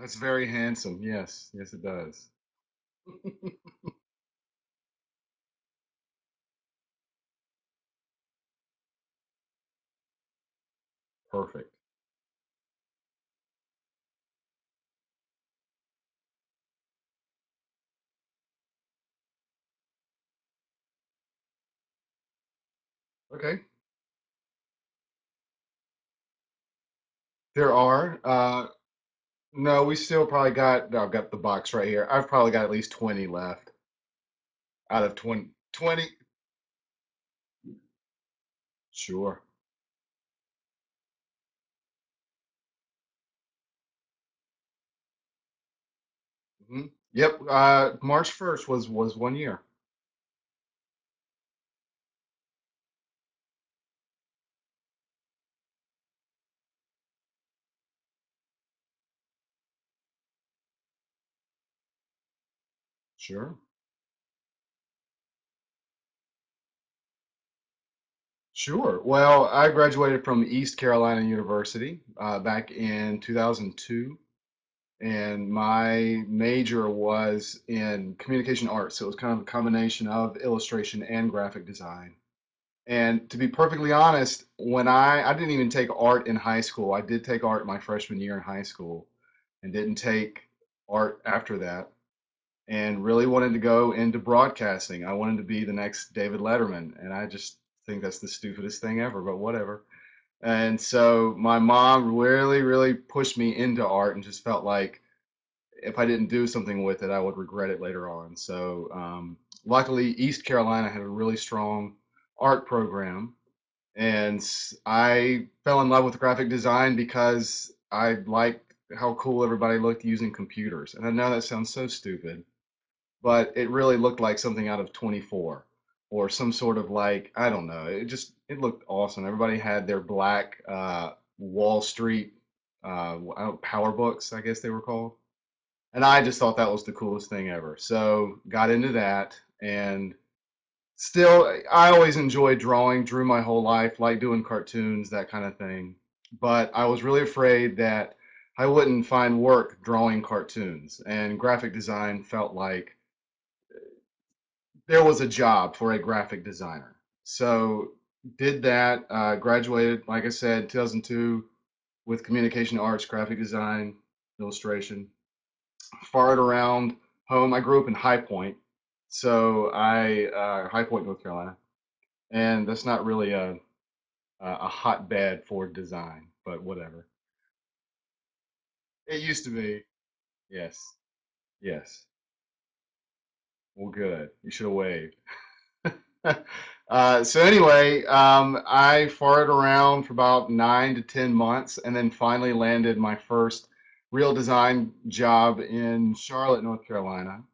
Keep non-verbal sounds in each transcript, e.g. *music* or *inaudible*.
That's very handsome. Yes, yes, it does. *laughs* Perfect. Okay. There are. Uh, no, we still probably got. no, I've got the box right here. I've probably got at least 20 left out of 20. 20. Sure. hmm Yep. Uh, March 1st was was one year. Sure. Sure. Well, I graduated from East Carolina University uh, back in 2002. and my major was in communication arts. So it was kind of a combination of illustration and graphic design. And to be perfectly honest, when I I didn't even take art in high school. I did take art my freshman year in high school and didn't take art after that and really wanted to go into broadcasting. I wanted to be the next David Letterman and I just think that's the stupidest thing ever, but whatever. And so my mom really, really pushed me into art and just felt like if I didn't do something with it, I would regret it later on. So, um, luckily, East Carolina had a really strong art program, and I fell in love with graphic design because I liked how cool everybody looked using computers. And I know that sounds so stupid, but it really looked like something out of 24 or some sort of like, I don't know. It just it looked awesome. Everybody had their black uh, Wall Street uh, PowerBooks, I guess they were called and I just thought that was the coolest thing ever. So got into that and still I always enjoyed drawing, drew my whole life, like doing cartoons, that kind of thing. But I was really afraid that I wouldn't find work drawing cartoons and graphic design felt like there was a job for a graphic designer. So did that, uh, graduated, like I said, 2002 with communication arts, graphic design, illustration farted around home. I grew up in High Point, so I uh, High Point, North Carolina, and that's not really a a hotbed for design, but whatever. It used to be. Yes, yes. Well, good. You should have waved. *laughs* Uh, so anyway, um, I farted around for about nine to ten months, and then finally landed my first real design job in Charlotte, North Carolina.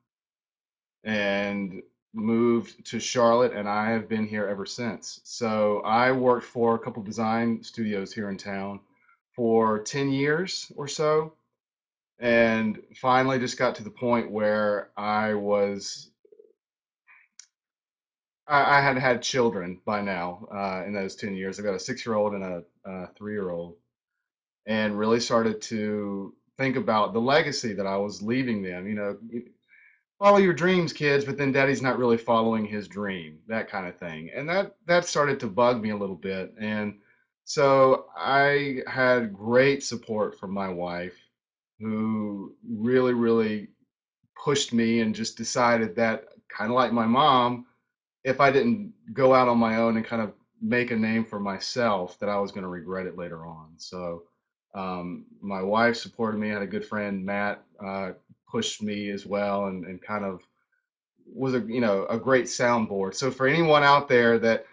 and moved to Charlotte, and I have been here ever since. So I worked for a couple design studios here in town for 10 years or so, and finally just got to the point where I was I, I had had children by now uh, in those 10 years. I've got a six-year-old and a, a three-year-old, and really started to think about the legacy that I was leaving them. You know, follow your dreams, kids, but then daddy's not really following his dream, that kind of thing. And that that started to bug me a little bit. And so I had great support from my wife, who really, really pushed me and just decided that kind of like my mom, if I didn't go out on my own and kind of make a name for myself, that I was going to regret it later on. So um, my wife supported me. I had a good friend, Matt, uh, pushed me as well, and, and kind of was a you know a great soundboard. So for anyone out there that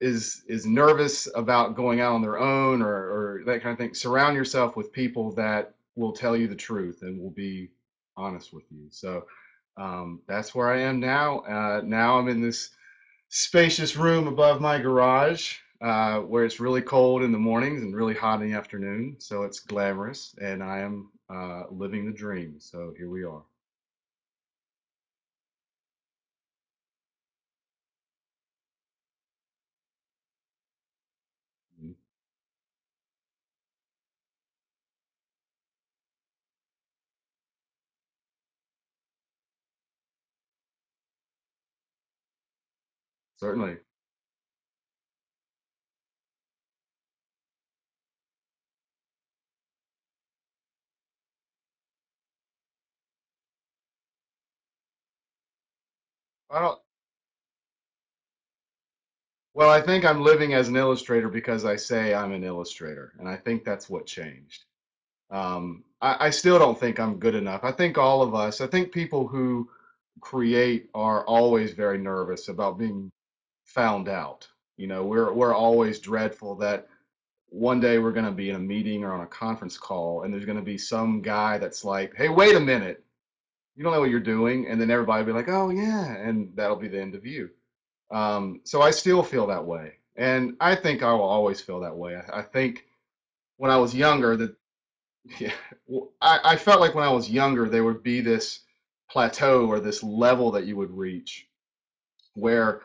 is is nervous about going out on their own or, or that kind of thing, surround yourself with people that will tell you the truth and will be honest with you. So um, that's where I am now. Uh, now I'm in this spacious room above my garage uh, where it's really cold in the mornings and really hot in the afternoon. So it's glamorous, and I am uh, living the dream. So here we are. Certainly. I don't well, I think I'm living as an illustrator because I say I'm an illustrator, and I think that's what changed. Um, I, I still don't think I'm good enough. I think all of us, I think people who create are always very nervous about being found out. You know, we're we're always dreadful that one day we're going to be in a meeting or on a conference call and there's going to be some guy that's like, "Hey, wait a minute. You don't know what you're doing." And then everybody will be like, "Oh, yeah." And that'll be the end of you. Um, so I still feel that way. And I think I will always feel that way. I, I think when I was younger that *laughs* yeah, I, I felt like when I was younger there would be this plateau or this level that you would reach where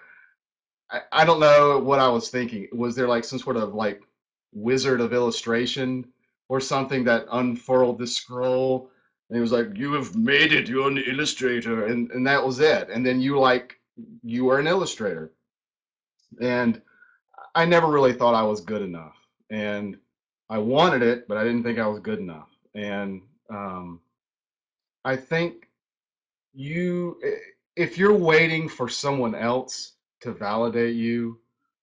I, I don't know what I was thinking. Was there like some sort of like wizard of illustration or something that unfurled the scroll? And it was like, you have made it, you're an illustrator. And, and that was it. And then you like, you were an illustrator. And I never really thought I was good enough. And I wanted it, but I didn't think I was good enough. And um, I think you if you're waiting for someone else to validate you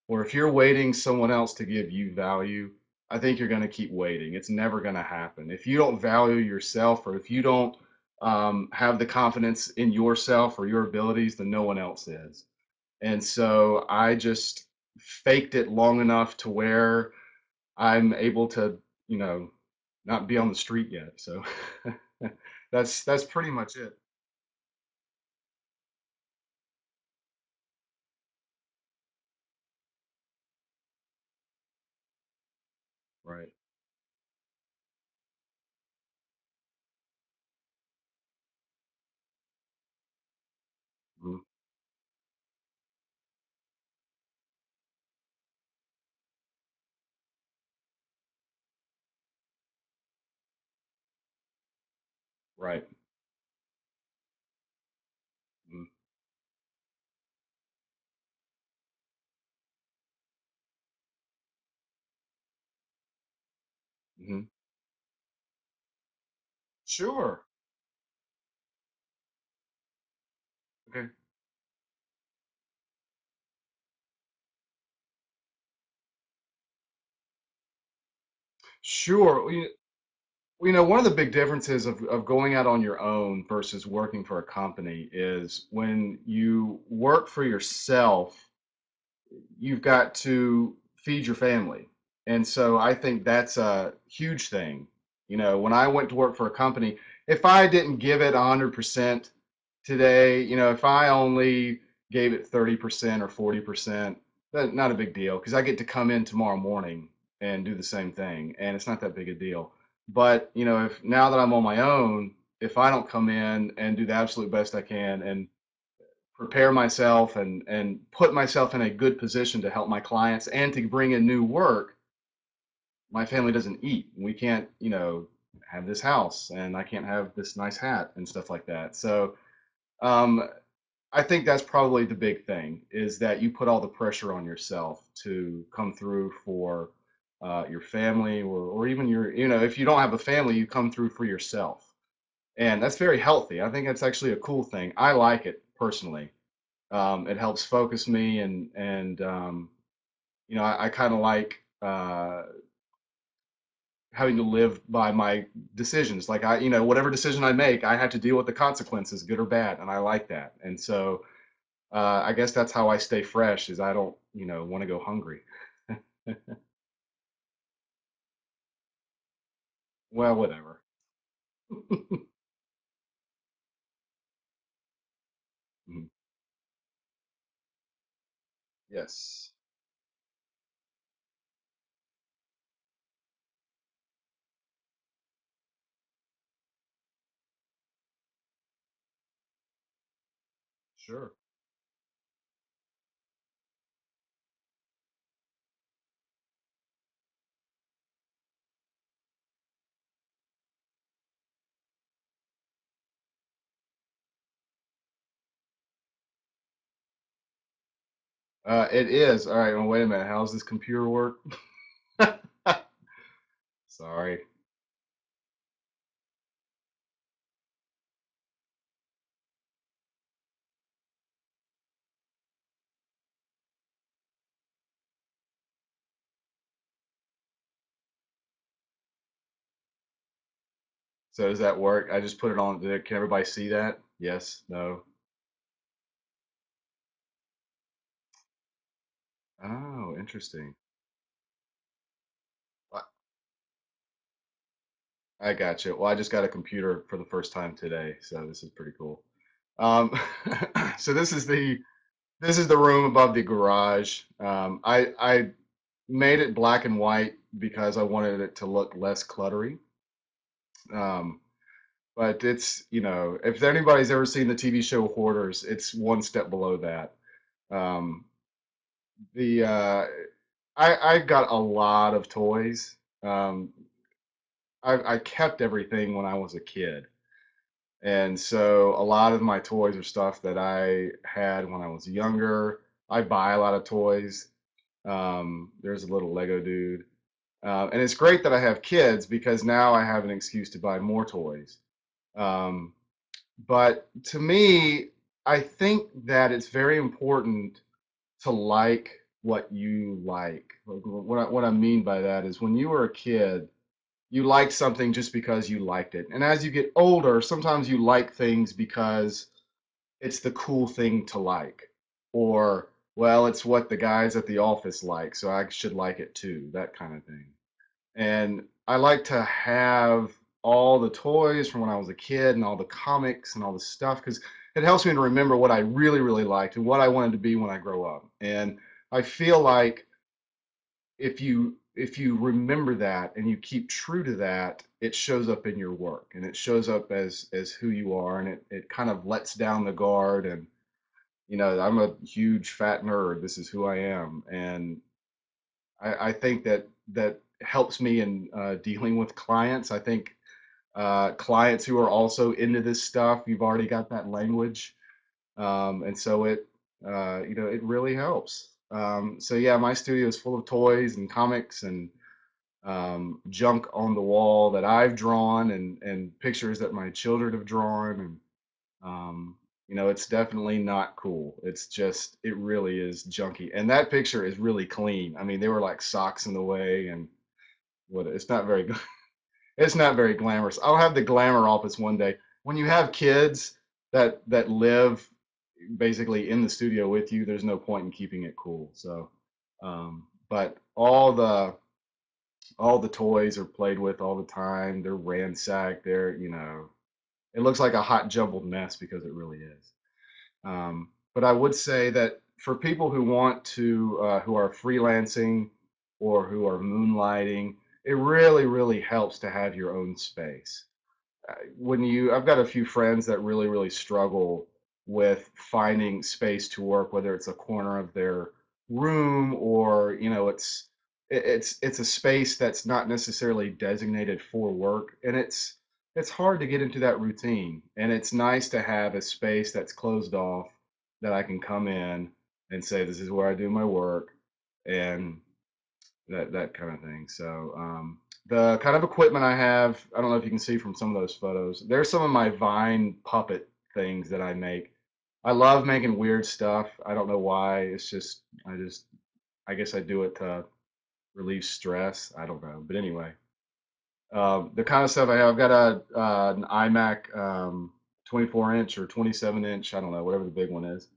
or if you're waiting someone else to give you value i think you're going to keep waiting it's never going to happen. If you don't value yourself or if you don't um, have the confidence in yourself or your abilities then no one else is. And so i just faked it long enough to where i'm able to you know not be on the street yet so *laughs* that's that's pretty much it right Mhm. Mhm. Sure. Okay. Sure. You know, one of the big differences of, of going out on your own versus working for a company is when you work for yourself, you've got to feed your family. And so I think that's a huge thing. You know, when I went to work for a company, if I didn't give it 100% today, you know, if I only gave it 30% or 40%, that not a big deal because I get to come in tomorrow morning and do the same thing and it's not that big a deal. But, you know, if now that I'm on my own, if I don't come in and do the absolute best I can and prepare myself and and put myself in a good position to help my clients and to bring in new work, my family doesn't eat. We can't, you know, have this house and I can't have this nice hat and stuff like that. So um, I think that's probably the big thing is that you put all the pressure on yourself to come through for uh, your family or, or even your, you know, if you don't have a family, you come through for yourself. And that's very healthy. I think that's actually a cool thing. I like it personally. Um, it helps focus me and and um, you know I, I kind of like uh, having to live by my decisions. Like I, you know, whatever decision I make, I have to deal with the consequences, good or bad, and I like that. And so uh, I guess that's how I stay fresh. Is I don't you know want to go hungry. *laughs* well, whatever. *laughs* Mhm. Yes, sure. Uh, it is. All right. Well, wait a minute. How's this computer work? *laughs* Sorry. So does that work? I just put it on. Can everybody see that? Yes. No. Oh, interesting. I got you. Well, I just got a computer for the first time today, so this is pretty cool. Um, *laughs* so this is the this is the room above the garage. Um, I I made it black and white because I wanted it to look less cluttery. Um, but it's you know if anybody's ever seen the TV show Hoarders, it's one step below that. Um, the uh, I I got a lot of toys. Um, I, I kept everything when I was a kid. And so a lot of my toys are stuff that I had when I was younger. I buy a lot of toys. Um, there's a little Lego dude. Uh, and it's great that I have kids because now I have an excuse to buy more toys. Um, but to me, I think that it's very important to like what you like. What I, what I mean by that is when you were a kid, you liked something just because you liked it. And as you get older, sometimes you like things because it's the cool thing to like. Or, well, it's what the guys at the office like, so I should like it too, that kind of thing. And I like to have all the toys from when I was a kid and all the comics and all the stuff because it helps me to remember what I really, really liked and what I wanted to be when I grow up. And I feel like if you if you remember that and you keep true to that, it shows up in your work and it shows up as as who you are and it, it kind of lets down the guard and you know, I'm a huge fat nerd. This is who I am. And I, I think that that helps me in uh, dealing with clients. I think uh, clients who are also into this stuff, you've already got that language, um, and so it uh, you know it really helps. Um, so yeah, my studio is full of toys and comics and um, junk on the wall that I've drawn and and pictures that my children have drawn and um, you know it's definitely not cool. It's just it really is junky. And that picture is really clean. I mean, there were like socks in the way and what it's not very *laughs* good. It's not very glamorous. I'll have the glamour office one day. When you have kids that that live basically in the studio with you, there's no point in keeping it cool. So, um, but all the all the toys are played with all the time. They're ransacked. They're you know, it looks like a hot jumbled mess because it really is. Um, but I would say that for people who want to, uh, who are freelancing or who are moonlighting, it really, really helps to have your own space. Uh, when you I've got a few friends that really really struggle with finding space to work whether it's a corner of their room or you know it's it's it's a space that's not necessarily designated for work and it's it's hard to get into that routine and it's nice to have a space that's closed off that I can come in and say this is where I do my work and that that kind of thing. So um, the kind of equipment I have, I don't know if you can see from some of those photos. There's some of my Vine puppet things that I make. I love making weird stuff. I don't know why. It's just I just I guess I do it to relieve stress. I don't know, but anyway, um, the kind of stuff I have. I've got a uh, an iMac um, 24 inch or 27 inch. I don't know, whatever the big one is.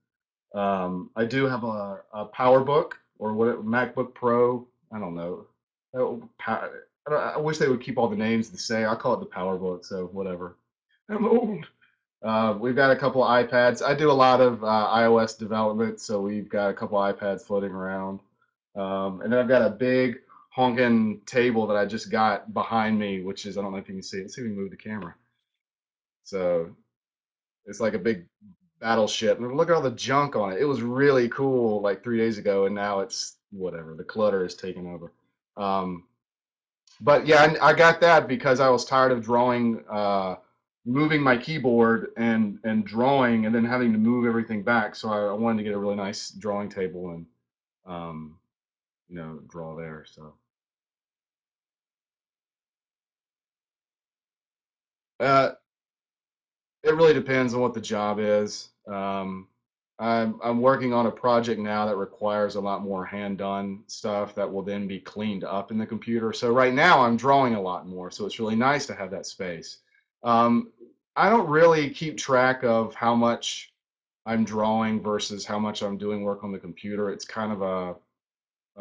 Um, I do have a, a PowerBook or what MacBook Pro. I don't know. Oh, I, don't- I wish they would keep all the names the same. I call it the PowerBook, so whatever. I'm old. Uh, we've got a couple iPads. I do a lot of uh, iOS development, so we've got a couple iPads floating around. Um, and then I've got a big honking table that I just got behind me, which is I don't know if you can see it. Let's see if we move the camera. So it's like a big battleship. And look at all the junk on it. It was really cool like three days ago, and now it's whatever. The clutter is taking over. Um, but yeah, I, I got that because I was tired of drawing, uh, moving my keyboard and and drawing, and then having to move everything back. So I, I wanted to get a really nice drawing table, and um, you know, draw there. So uh, it really depends on what the job is. Um, I'm I'm working on a project now that requires a lot more hand done stuff that will then be cleaned up in the computer. So right now I'm drawing a lot more. So it's really nice to have that space. Um, I don't really keep track of how much I'm drawing versus how much I'm doing work on the computer. It's kind of a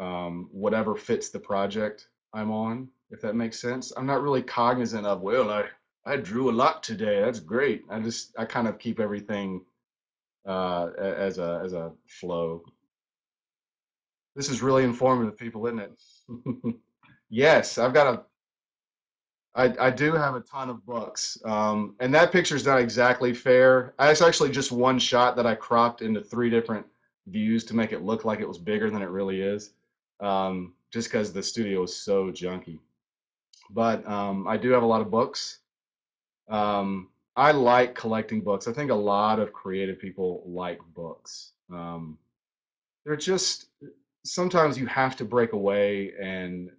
um, whatever fits the project I'm on, if that makes sense. I'm not really cognizant of, well, I, I drew a lot today. That's great. I just, I kind of keep everything uh, as a, as a flow. This is really informative, people, isn't it? *laughs* Yes, I've got a, I, I do have a ton of books. Um, and that picture's not exactly fair. It's actually just one shot that I cropped into three different views to make it look like it was bigger than it really is. Um, just because the studio is so junky. But um, I do have a lot of books. Um, I like collecting books. I think a lot of creative people like books. Um, they're just sometimes you have to break away and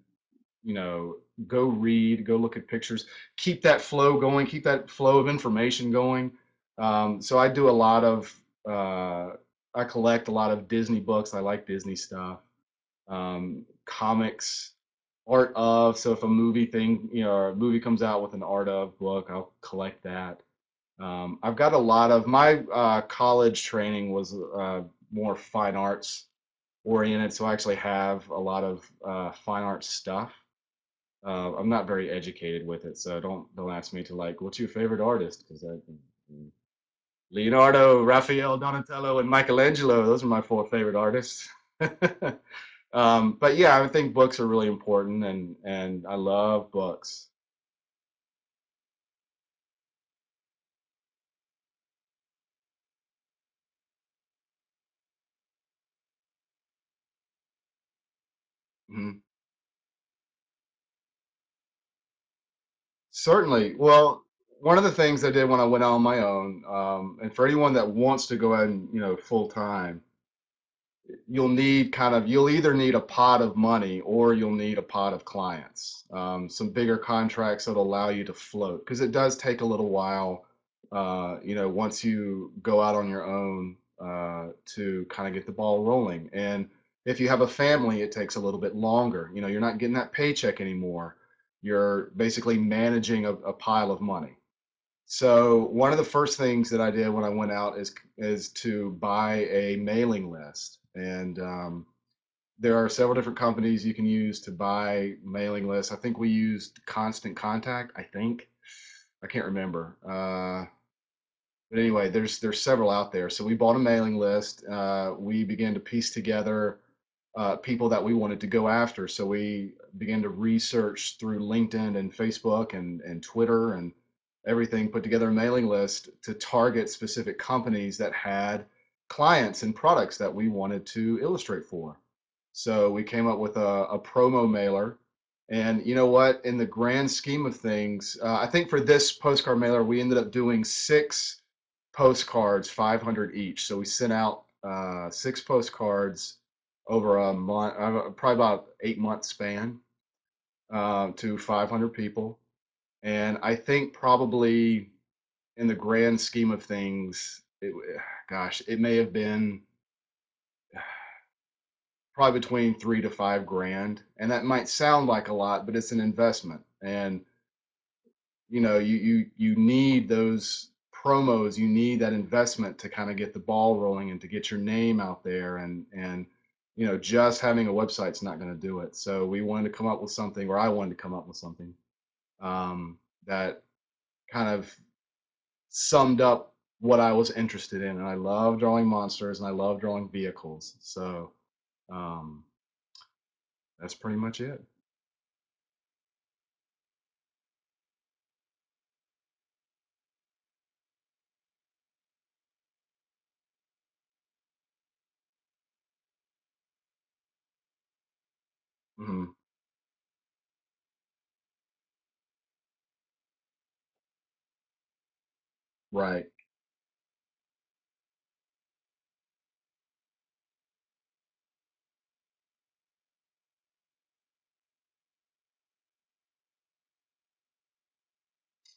you know, go read, go look at pictures, keep that flow going, keep that flow of information going. Um, so I do a lot of, uh, I collect a lot of Disney books. I like Disney stuff, um, comics, art of. So if a movie thing, you know, a movie comes out with an art of book, I'll collect that. Um, I've got a lot of my uh, college training was uh, more fine arts oriented, so I actually have a lot of uh, fine arts stuff. Uh, I'm not very educated with it, so don't don't ask me to like, what's your favorite artist? Because I, mm, Leonardo, Raphael, Donatello, and Michelangelo, those are my four favorite artists. *laughs* Um, but yeah, I think books are really important, and and I love books. Mhm. Certainly. Well, one of the things I did when I went out on my own, um, and for anyone that wants to go ahead and you know full time, you'll need kind of you'll either need a pot of money or you'll need a pot of clients um, some bigger contracts that allow you to float because it does take a little while uh, you know once you go out on your own uh, to kind of get the ball rolling and if you have a family it takes a little bit longer you know you're not getting that paycheck anymore you're basically managing a, a pile of money so one of the first things that I did when I went out is is to buy a mailing list, and um, there are several different companies you can use to buy mailing lists. I think we used Constant Contact. I think I can't remember, uh, but anyway, there's there's several out there. So we bought a mailing list. Uh, we began to piece together uh, people that we wanted to go after. So we began to research through LinkedIn and Facebook and, and Twitter and everything, put together a mailing list to target specific companies that had clients and products that we wanted to illustrate for. So we came up with a, a promo mailer. And you know what? In the grand scheme of things, uh, I think for this postcard mailer, we ended up doing six postcards, 500 each. So we sent out uh, six postcards over a month, uh, probably about eight month span uh, to 500 people. And I think probably in the grand scheme of things, it, *sighs* gosh, it may have been *sighs* probably between three to five grand. And that might sound like a lot, but it's an investment. And you know you you you need those promos you need that investment to kind of get the ball rolling and to get your name out there and and you know just having a website's not going to do it. So we wanted to come up with something or i wanted to come up with something um, that kind of summed up what i was interested in and i love drawing monsters and i love drawing vehicles. So um, that's pretty much it Mhm. Right.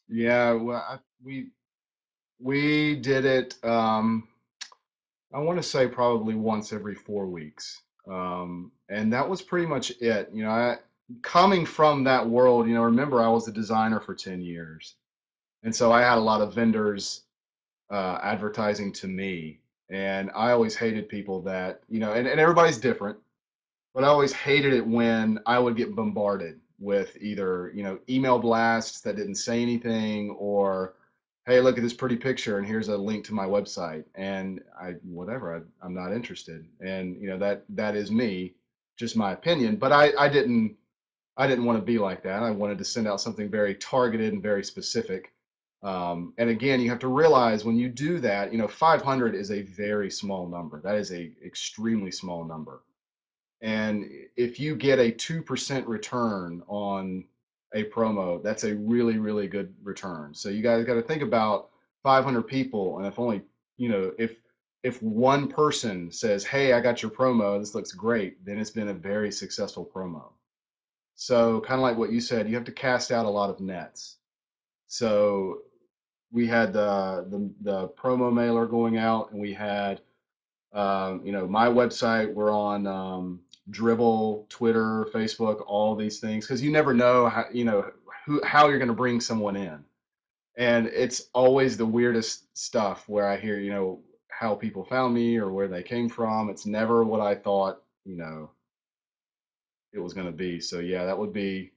Yeah, well, I we we did it, um, I wanna say probably once every 4 weeks. Um and that was pretty much it. You know, I, coming from that world, you know, remember I was a designer for ten years, and so I had a lot of vendors uh, advertising to me, and I always hated people that you know, and, and everybody's different but I always hated it when I would get bombarded with either, you know, email blasts that didn't say anything or, hey, look at this pretty picture and here's a link to my website. And I, whatever, I, I'm not interested. And, you know, that, that is me, just my opinion. But I, I didn't, I didn't want to be like that. I wanted to send out something very targeted and very specific. Um, and again, you have to realize when you do that, you know, 500 is a very small number. That is a extremely small number and if you get a 2% return on a promo, that's a really, really good return. So you guys got to think about 500 people. And if only, you know, if, if one person says, Hey, I got your promo, this looks great, then it's been a very successful promo. So kind of like what you said, you have to cast out a lot of nets. So we had the, the, the promo mailer going out and we had um, you know, my website, we're on um, Dribbble, Twitter, Facebook, all these things, because you never know how, you know, who, how you're going to bring someone in. And it's always the weirdest stuff where I hear, you know, how people found me or where they came from. It's never what I thought, you know, it was going to be. So yeah, that would be,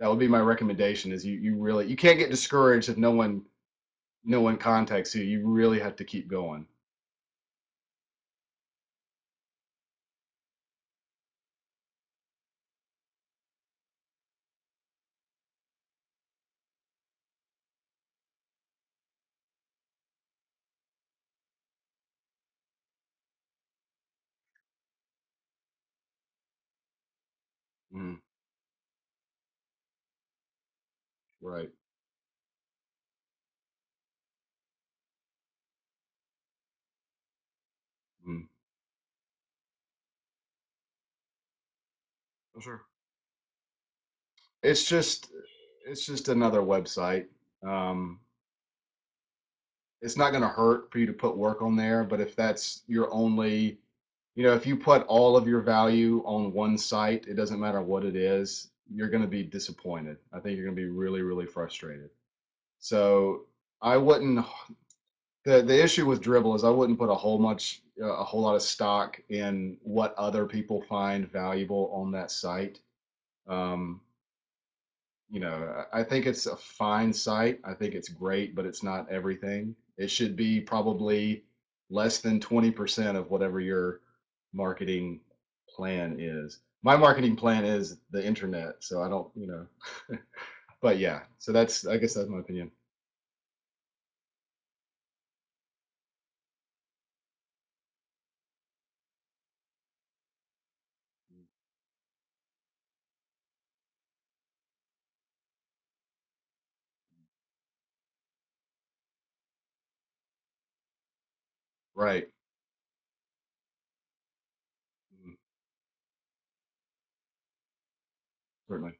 that would be my recommendation is you, you really, you can't get discouraged if no one, no one contacts you. You really have to keep going. Mm, right. Mm, for sure. It's just it's just another website. Um, it's not going to hurt for you to put work on there, but if that's your only, you know, if you put all of your value on one site, it doesn't matter what it is, you're going to be disappointed. I think you're going to be really, really frustrated. So I wouldn't. The the issue with Dribbble is I wouldn't put a whole much a whole lot of stock in what other people find valuable on that site. Um, you know, I think it's a fine site. I think it's great, but it's not everything. It should be probably less than 20% of whatever your marketing plan is. My marketing plan is the internet, so I don't, you know, *laughs* but yeah, so that's, I guess that's my opinion. Right. Certainly.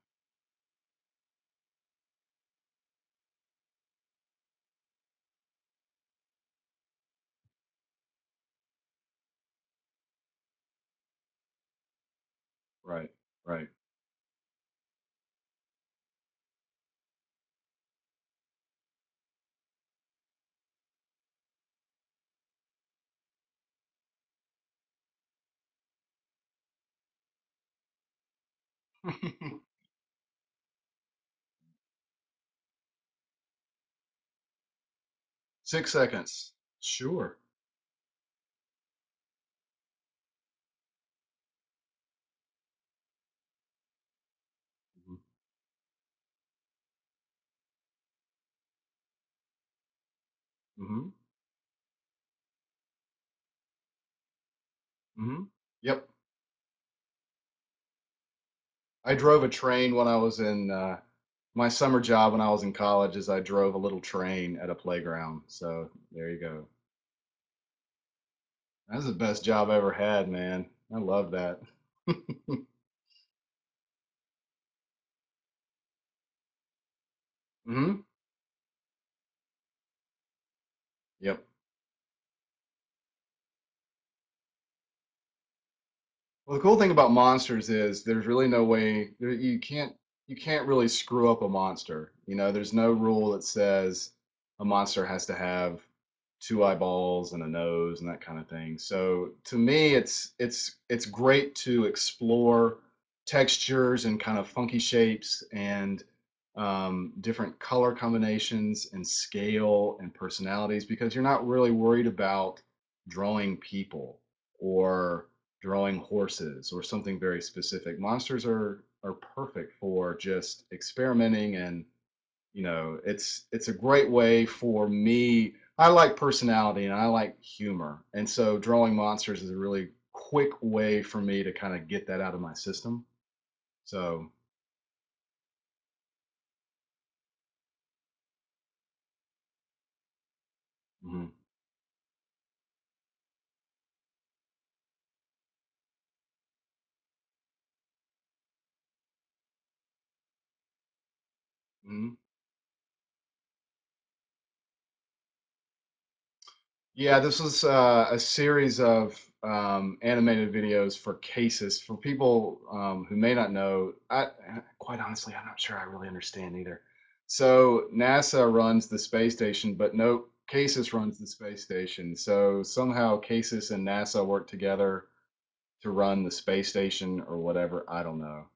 Right. Right. *laughs* Six seconds. Sure. hmm hmm *laughs* hmm Yep. I drove a train when I was in uh, my summer job when I was in college is I drove a little train at a playground. So there you go. That's the best job I ever had, man. I love that. *laughs* hmm Well, the cool thing about monsters is there's really no way you can't you can't really screw up a monster. You know, there's no rule that says a monster has to have two eyeballs and a nose and that kind of thing. So to me, it's it's it's great to explore textures and kind of funky shapes and um, different color combinations and scale and personalities because you're not really worried about drawing people or drawing horses or something very specific. Monsters are are perfect for just experimenting and you know, it's it's a great way for me. I like personality and I like humor. And so drawing monsters is a really quick way for me to kind of get that out of my system. So, mhm, mhm. Yeah, this was uh, a series of um, animated videos for CASIS. For people um, who may not know, I, quite honestly, I'm not sure I really understand either. So NASA runs the space station, but no, CASIS runs the space station. So somehow CASIS and NASA work together to run the space station or whatever. I don't know.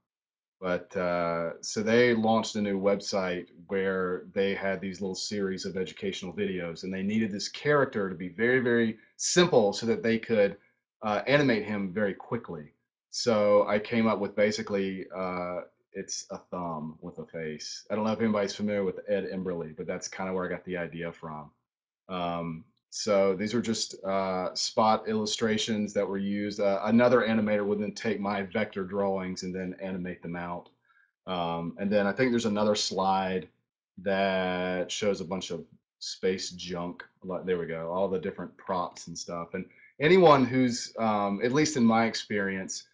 But uh, so they launched a new website where they had these little series of educational videos, and they needed this character to be very, very simple so that they could uh, animate him very quickly. So I came up with basically uh, it's a thumb with a face. I don't know if anybody's familiar with Ed Emberley, but that's kind of where I got the idea from. Um, so these are just uh, spot illustrations that were used. Uh, another animator would then take my vector drawings and then animate them out. Um, and then I think there's another slide that shows a bunch of space junk. There we go, all the different props and stuff. And anyone who's, um, at least in my experience,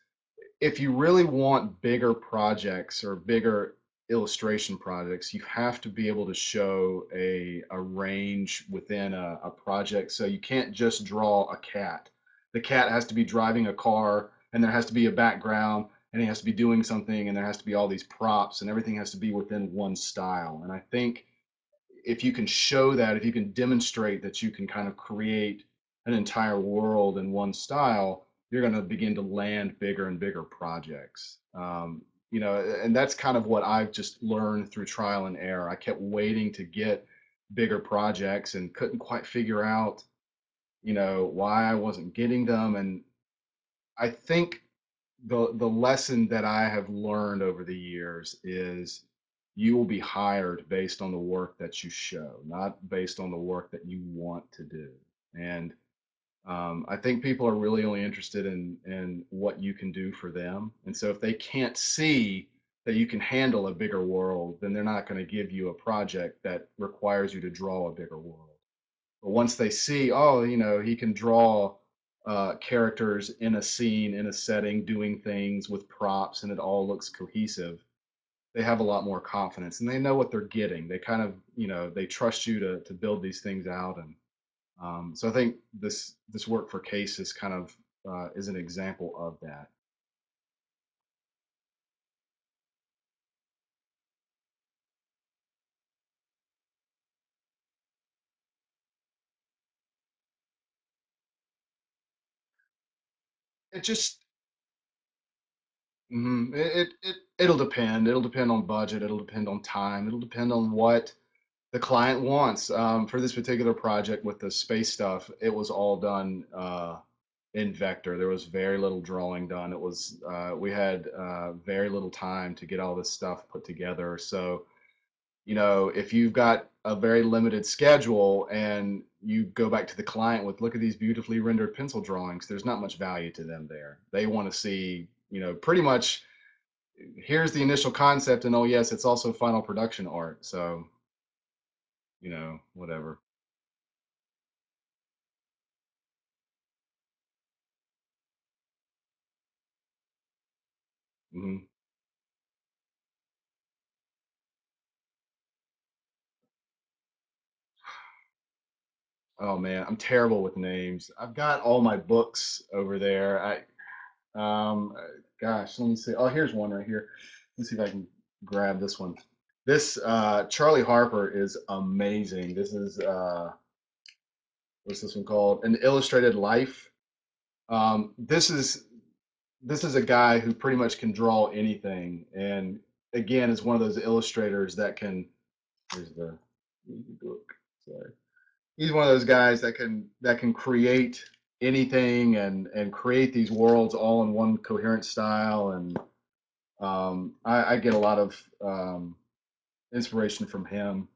if you really want bigger projects or bigger illustration projects, you have to be able to show a, a range within a, a project. So you can't just draw a cat. The cat has to be driving a car, and there has to be a background, and he has to be doing something, and there has to be all these props, and everything has to be within one style. And I think if you can show that, if you can demonstrate that you can kind of create an entire world in one style, you're going to begin to land bigger and bigger projects. Um, you know, and that's kind of what I've just learned through trial and error. I kept waiting to get bigger projects and couldn't quite figure out, you know, why I wasn't getting them. And I think the the lesson that I have learned over the years is you will be hired based on the work that you show, not based on the work that you want to do. And um, I think people are really only interested in in what you can do for them. And so if they can't see that you can handle a bigger world, then they're not going to give you a project that requires you to draw a bigger world. But once they see, oh, you know, he can draw uh, characters in a scene, in a setting, doing things with props, and it all looks cohesive, they have a lot more confidence and they know what they're getting. They kind of, you know, they trust you to to build these things out. And um, so I think this this work for CASIS kind of uh, is an example of that. It just mhm, it, it it it'll depend. It'll depend on budget. It'll depend on time. It'll depend on what the client wants. Um, for this particular project with the space stuff, it was all done uh, in vector. There was very little drawing done. It was uh, we had uh, very little time to get all this stuff put together. So you know, if you've got a very limited schedule and you go back to the client with look at these beautifully rendered pencil drawings, there's not much value to them there. They want to see, you know, pretty much here's the initial concept and oh yes, it's also final production art. So, you know, whatever. Mhm. Oh man, I'm terrible with names. I've got all my books over there. I Um, uh, gosh, let me see. Oh, here's one right here. Let's see if I can grab this one. This uh, Charley Harper is amazing. This is uh, what's this one called? An Illustrated Life. Um, this is this is a guy who pretty much can draw anything, and again, is one of those illustrators that can. Here's the, book. Sorry. He's one of those guys that can that can create anything and and create these worlds all in one coherent style and um, I, I get a lot of um, inspiration from him.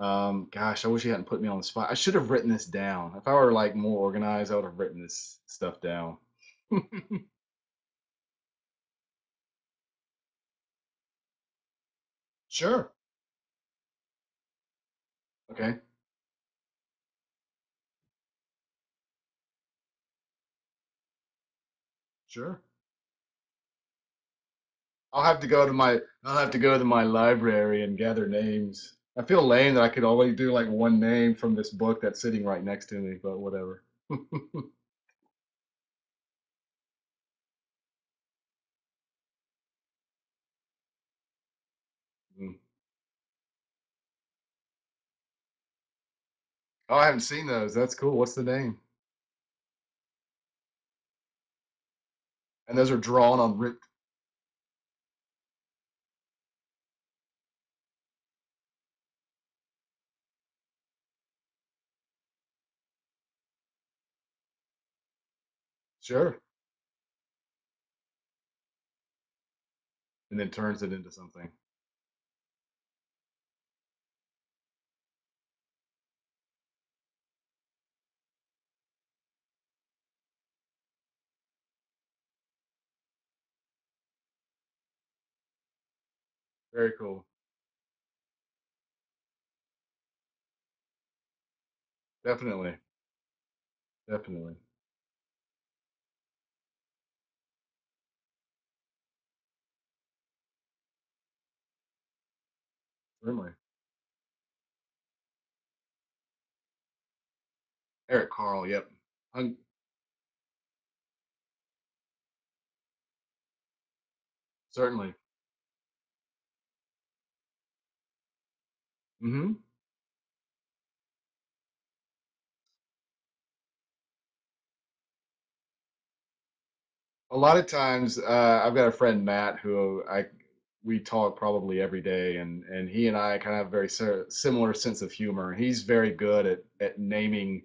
Um, gosh i wish he hadn't put me on the spot. I should have written this down. If i were like more organized i would have written this stuff down. *laughs* Sure. Okay. Sure. I'll have to go to my i'll have to go to my library and gather names i feel lame that i could only do like one name from this book that's sitting right next to me but whatever *laughs* Mm. Oh, I haven't seen those. That's cool. What's the name? And those are drawn on rip. Sure. And then turns it into something. Very cool. Definitely. Definitely. Certainly. Eric Carle. Yep. Un- certainly. hmm A lot of times, uh, I've got a friend Matt who I we talk probably every day, and and he and I kind of have a very si- similar sense of humor. He's very good at at naming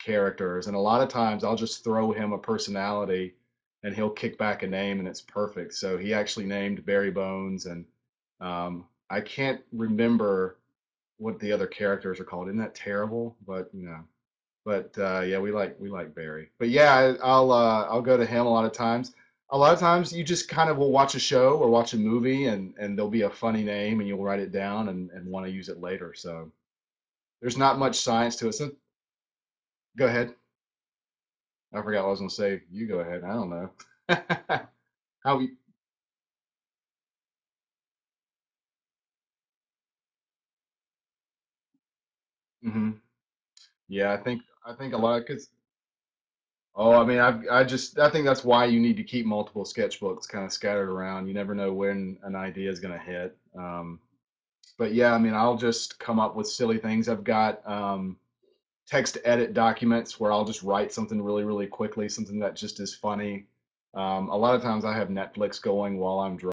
characters, and a lot of times I'll just throw him a personality, and he'll kick back a name, and it's perfect. So he actually named Barry Bones, and um, I can't remember what the other characters are called. Isn't that terrible? But you know. But uh, yeah, we like we like Barry. But yeah, I- I'll uh, I'll go to him a lot of times. A lot of times you just kind of will watch a show or watch a movie and and there'll be a funny name and you'll write it down and, and want to use it later. So there's not much science to it. So go ahead. I forgot what I was gonna say. You go ahead. I don't know. *laughs* How we, hmm Yeah, I think I think a lot because oh, I mean, I I just I think that's why you need to keep multiple sketchbooks kind of scattered around. You never know when an idea is gonna hit. Um, but yeah, I mean, I'll just come up with silly things. I've got um, text edit documents where I'll just write something really, really quickly, something that just is funny. Um, a lot of times I have Netflix going while I'm